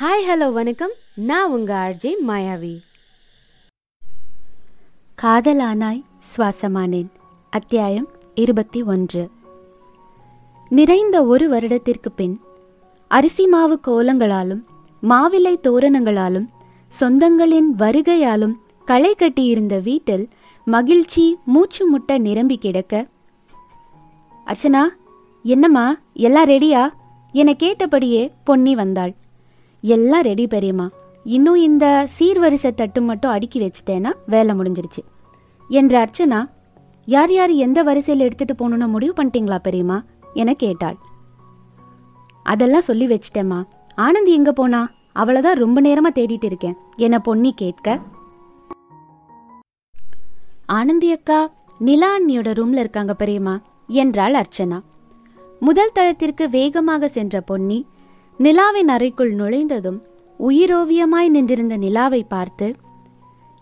Hi hello வணக்கம். நான் உங்க ஆர்ஜே மாயாவி. காதலானாய் சுவாசமானேன். அத்தியாயம் இருபத்தி ஒன்று. நிறைந்த ஒரு வருடத்திற்கு பின் அரிசி மாவு கோலங்களாலும் மாவிலை தோரணங்களாலும் சொந்தங்களின் வருகையாலும் களை கட்டியிருந்த வீட்டில் மகிழ்ச்சி மூச்சு முட்ட நிரம்பி கிடக்க அர்ச்சனா என்னம்மா எல்லாம் ரெடியா என கேட்டபடியே பொன்னி வந்தாள். எல்லாம் ரெடி பெரியம்மா. இன்னும் இந்த சீர்வரிசை தட்டு மட்டும் அடுக்கி வச்சிட்டேன்னா வேலை முடிஞ்சிருச்சு. என்ற அர்ச்சனா யார் யார் எந்த வரிசையில் எடுத்துகிட்டு போகணுன்னு முடிவு பண்ணிட்டீங்களா பெரியம்மா? என கேட்டாள். அதெல்லாம் சொல்லி வச்சிட்டேம்மா. ஆனந்தி எங்கே போனா? அவளைதான் ரொம்ப நேரமாக தேடிட்டு இருக்கேன் என பொன்னி கேட்க. ஆனந்தி அக்கா நிலா அண்ணியோட ரூம்ல இருக்காங்க பெரியம்மா என்றாள் அர்ச்சனா. முதல் தளத்திற்கு வேகமாக சென்ற பொன்னி நிலாவின் அறைக்குள் நுழைந்ததும் உயிரோவியமாய் நின்றிருந்த நிலாவை பார்த்து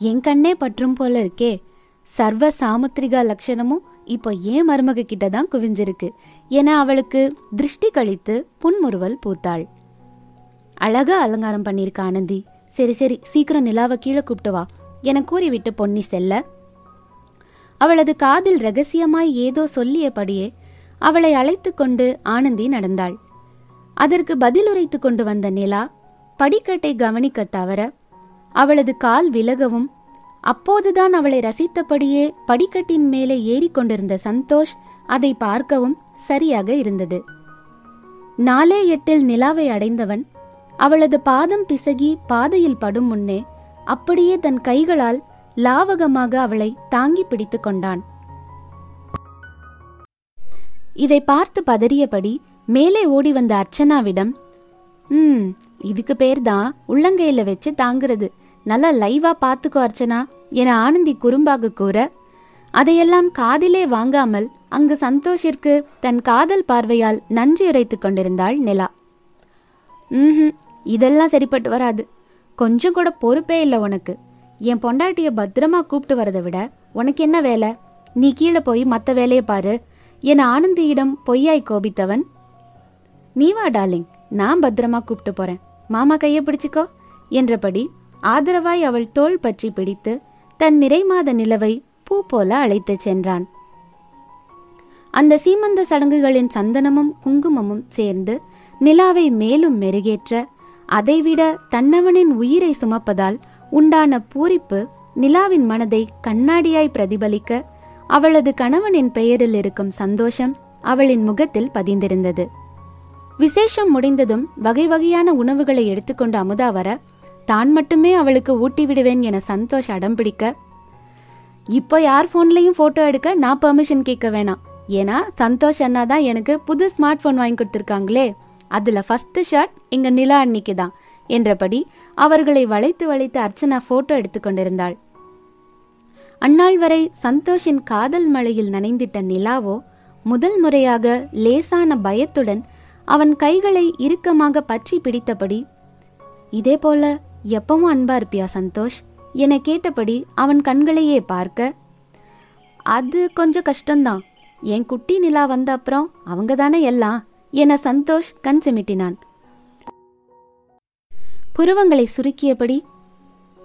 என் கண்ணே பற்றும் போல இருக்கே. சர்வ சாமுத்திரிகா லட்சணமும் இப்போ ஏன் மருமக கிட்ட தான் குவிஞ்சிருக்கு? என அவளுக்கு திருஷ்டி கழித்து புன்முறுவல் பூத்தாள். அழகா அலங்காரம் பண்ணியிருக்க ஆனந்தி. சரி சரி சீக்கிரம் நிலாவை கீழே கூப்பிட்டு வா என கூறிவிட்டு பொன்னி செல்ல. அவளது காதில் ரகசியமாய் ஏதோ சொல்லியபடியே அவளை அழைத்து கொண்டு ஆனந்தி நடந்தாள். அதற்கு பதிலுரைத்து கொண்டு வந்த நிலா படிக்கட்டை கவனிக்க தவற அவளது கால் விலகவும் அப்போதுதான் அவளை ரசித்தபடியே படிக்கட்டின் மேலே ஏறிக்கொண்டிருந்த சந்தோஷ் அதை பார்க்கவும் சரியாக இருந்தது. நாலே எட்டில் நிலாவை அடைந்தவன் அவளது பாதம் பிசகி பாதையில் படும் முன்னே அப்படியே தன் கைகளால் லாவகமாக அவளை தாங்கி பிடித்துக் கொண்டான். இதை பார்த்து பதறியபடி மேலே ஓடி வந்த அர்ச்சனாவிடம் ம் இதுக்கு பேர் தான் உள்ளங்கையில வச்சு தாங்குறது. நல்லா லைவா பாத்துக்கோ அர்ச்சனா என ஆனந்தி குறும்பாக கூற அதையெல்லாம் காதிலே வாங்காமல் அங்கு சந்தோஷிற்கு தன் காதல் பார்வையால் நன்றி உரைத்துக் கொண்டிருந்தாள் நிலா. ம் இதெல்லாம் சரிப்பட்டு வராது. கொஞ்சம் கூட பொறுப்பே இல்லை உனக்கு. என் பொண்டாட்டிய பத்திரமா கூப்பிட்டு வரதை விட உனக்கு என்ன வேலை? நீ கீழே போய் மற்ற வேலையை பாரு என ஆனந்தியிடம் பொய்யாய் கோபித்தவன் நீ வா டார்லிங் நான் பத்திரமா கூப்பிட்டு போறேன். மாமா கையை பிடிச்சுக்கோ என்றபடி ஆதரவாய் அவள் தோள் பற்றி பிடித்து தன் நிறைமாத நிலவை பூ போல அழைத்துச் சென்றான். அந்த சீமந்த சடங்குகளின் சந்தனமும் குங்குமமும் சேர்ந்து நிலாவை மேலும் மெருகேற்ற அதைவிட தன்னவனின் உயிரை சுமப்பதால் உண்டான பூரிப்பு நிலாவின் மனதை கண்ணாடியாய் பிரதிபலிக்க அவளது கணவனின் பெயரில் இருக்கும் சந்தோஷம் அவளின் முகத்தில் பதிந்திருந்தது. விசேஷம் முடிந்ததும் வகை வகையான உணவுகளை எடுத்துக்கொண்டு அமுதா வர தான் மட்டுமே அவளுக்கு ஊட்டி விடுவேன் என சந்தோஷ் அடம்பிடிக்க இப்போ யார் ஃபோன்லையும் போட்டோ எடுக்க நான் பெர்மிஷன் கேட்க வேணாம். ஏன்னா சந்தோஷ் அண்ணா தான் எனக்கு புது ஸ்மார்ட் ஃபோன் வாங்கி கொடுத்துருக்காங்களே. அதுல ஃபர்ஸ்ட் ஷாட் எங்க நிலா அன்னிக்கு தான் என்றபடி அவர்களை வளைத்து வளைத்து அர்ச்சனா போட்டோ எடுத்துக்கொண்டிருந்தாள் அந்நாள் வரை சந்தோஷின் காதல் மழையில் நனைந்திட்ட நிலாவோ முதல் முறையாக லேசான பயத்துடன் அவன் கைகளை இறுக்கமாக பற்றி பிடித்தபடி இதே போல எப்பவும் அன்பா இருப்பியா சந்தோஷ்? என கேட்டபடி அவன் கண்களையே பார்க்க அது கொஞ்சம் கஷ்டம்தான். என் குட்டி நிலா வந்த அப்புறம் அவங்க தானே எல்லாம்? என சந்தோஷ் கண் செமிட்டினான். புருவங்களை சுருக்கியபடி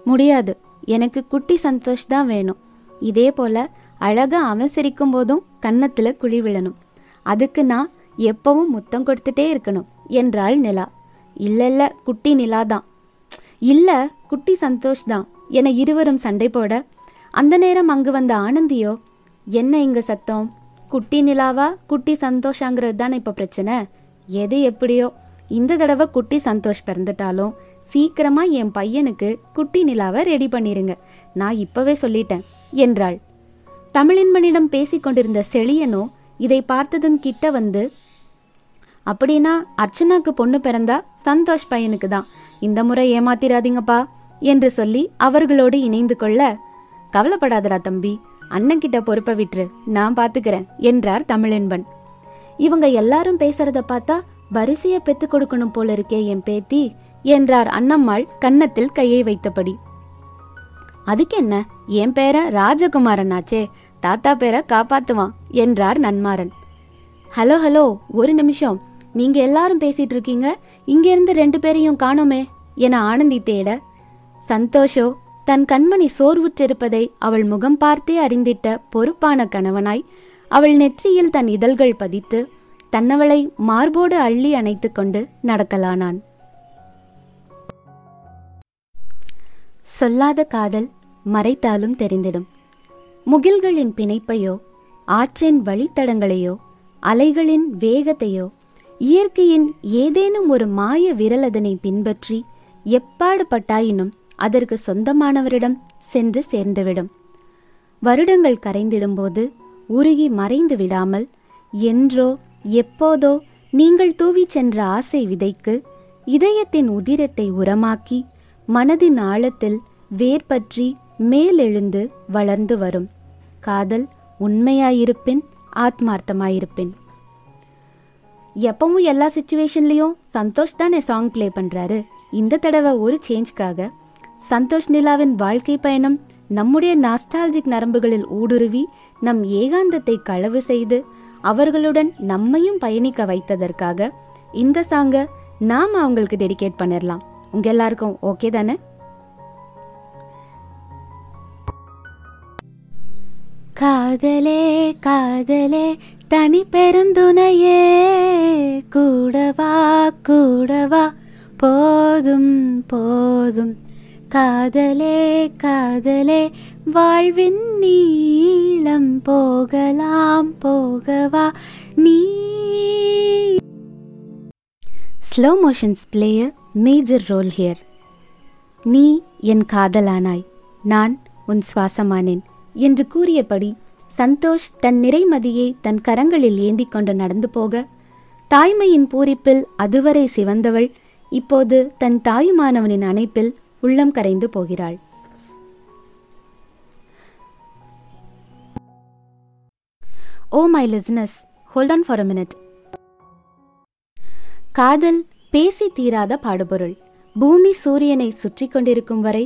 முடியாது. எனக்கு குட்டி சந்தோஷ் தான் வேணும். இதே போல அழகா அவன் சிரிக்கும் போதும் கன்னத்துல குழி விழணும். அதுக்கு நான் எப்பவும் முத்தம் கொடுத்துட்டே இருக்கணும் என்றாள் நிலா. இல்ல குட்டி நிலா தான். இல்ல குட்டி சந்தோஷ் தான் என இருவரும் சண்டை போட. அந்த நேரம் அங்கு வந்த ஆனந்தியோ என்ன இங்க சத்தம்? குட்டி நிலாவா குட்டி சந்தோஷாங்கிறது தானே இப்போ பிரச்சனை? எது எப்படியோ? இந்த தடவை குட்டி சந்தோஷ் பிறந்துட்டாலும் சீக்கிரமா என் பையனுக்கு குட்டி நிலாவை ரெடி பண்ணிருங்க. நான் இப்பவே சொல்லிட்டேன் என்றாள். தமிழின்மனிடம் பேசிக் கொண்டிருந்த செழியனோ இதை பார்த்ததும் கிட்ட வந்து அப்படின்னா அர்ச்சனாக்கு பொண்ணு பிறந்தா சந்தோஷ் பையனுக்கு தான் இந்த முறை ஏமாத்திராதீங்கப்பா என்று சொல்லி அவர்களோடு இணைந்து கொள்ள கவலைப்படாதடா தம்பி அண்ணன் கிட்ட பொறுப்பை விட்டுரு நான் பாத்துக்கிறேன் என்றார் தமிழன்பன் இவங்க எல்லாரும் பேசுறத பார்த்தா வரிசைய பெத்து கொடுக்கணும் போல இருக்கே என் பேத்தி என்றார் அண்ணம்மாள் கன்னத்தில் கையை வைத்தபடி. அதுக்கு என்ன என் பேர ராஜகுமாரன் ஆச்சே தாத்தா பேரை காப்பாத்துவான் என்றார் நன்மாறன். ஹலோ ஹலோ ஒரு நிமிஷம் நீங்க எல்லாரும் பேசிட்டு இருக்கீங்க. இங்க இருந்து ரெண்டு பேரையும் காணோமே என ஆனந்தி தேட சந்தோஷோ தன் கண்மணி சோர்வுற்றிருப்பதை அவள் முகம் பார்த்தே அறிந்திட்ட பொறுப்பான கணவனாய் அவள் நெற்றியில் தன் இதழ்கள் பதித்து தன்னவளை மார்போடு அள்ளி அணைத்து கொண்டு நடக்கலானான். சொல்லாத காதல் மறைத்தாலும் தெரிந்திடும். முகில்களின் பிணைப்பையோ ஆற்றின் வழித்தடங்களையோ அலைகளின் வேகத்தையோ இயற்கையின் ஏதேனும் ஒரு மாய விரல் அதனை பின்பற்றி எப்பாடு பட்டாயினும் அதற்கு சொந்தமானவரிடம் சென்று சேர்ந்துவிடும். வருடங்கள் கரைந்திடும்போது உருகி மறைந்து விடாமல் என்றோ எப்போதோ நீங்கள் தூவிச் சென்ற ஆசை விதைக்கு இதயத்தின் உதிரத்தை உரமாக்கி மனதின் ஆழத்தில் வேர்பற்றி மேலெழுந்து வளர்ந்து வரும். காதல் உண்மையாயிருப்பின் ஆத்மார்த்தமாயிருப்பின். எப்பவும் எல்லா சுச்சுவேஷன்லேயும் சந்தோஷ் தானே சாங் ப்ளே பண்ணுறாரு இந்த தடவை ஒரு சேஞ்ச்காக சந்தோஷ் நிலாவின் வாழ்க்கை பயணம் நம்முடைய நாஸ்டாலஜிக் நரம்புகளில் ஊடுருவி நம் ஏகாந்தத்தை களவு செய்து அவர்களுடன் நம்மையும் பயணிக்க வைத்ததற்காக இந்த சாங்கை நாம் அவங்களுக்கு டெடிகேட் பண்ணிடலாம் உங்க எல்லாருக்கும் ஓகே தானே? காதலே காதலே தனி பெருந்துணையே. கூடவா கூடவா போதும் போதும். காதலே காதலே. வாழ்வின் நீளம் போகலாம் போகவா. நீ slow motions play major role here நீ என் காதலானாய். நான் உன் சுவாசமானேன். என்று கூறியபடி சந்தோஷ் தன் நிறைமதியை தன் கரங்களில் ஏந்தி கொண்டு நடந்து போக தாய்மையின் பூரிப்பில் அதுவரை சிவந்தவள் இப்போது தன் தாயுமானவனின் அணைப்பில் உள்ளம் கரைந்து போகிறாள். ஓ my listeners hold on for a minute. காதல் பேசி தீராத பாடுபொருள். பூமி சூரியனை சுற்றி கொண்டிருக்கும் வரை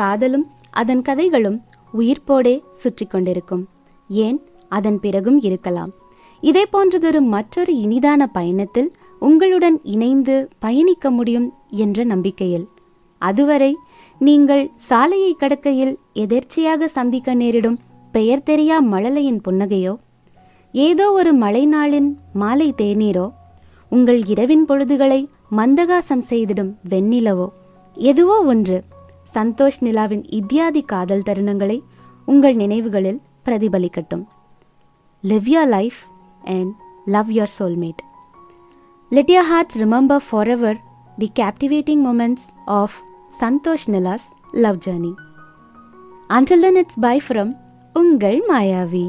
காதலும் அதன் கதைகளும் உயிர்ப்போடே சுற்றி கொண்டிருக்கும். ஏன்? அதன் பிறகும் இருக்கலாம். இதே போன்றதொரு மற்றொரு இனிதான பயணத்தில் உங்களுடன் இணைந்து பயணிக்க முடியும் என்ற நம்பிக்கையில். அதுவரை நீங்கள் சாலையை கடக்கையில் எதேர்ச்சையாக சந்திக்க நேரிடும் பெயர் தெரியா மழலையின் புன்னகையோ? ஏதோ ஒரு மழை நாளின் மாலை தேநீரோ? உங்கள் இரவின் பொழுதுகளை மந்தகாசம் செய்திடும் வெண்ணிலவோ? எதுவோ ஒன்று. சந்தோஷ் நிலாவின் இத்தியாதி காதல் தருணங்களை உங்கள் நினைவுகளில் പ്രതിഫലിക്കട്ടും live your life and love your soulmate let your hearts remember forever the captivating moments of Santhosh Nila's love journey until then it's bye from ഉങ്കൾ Mayavi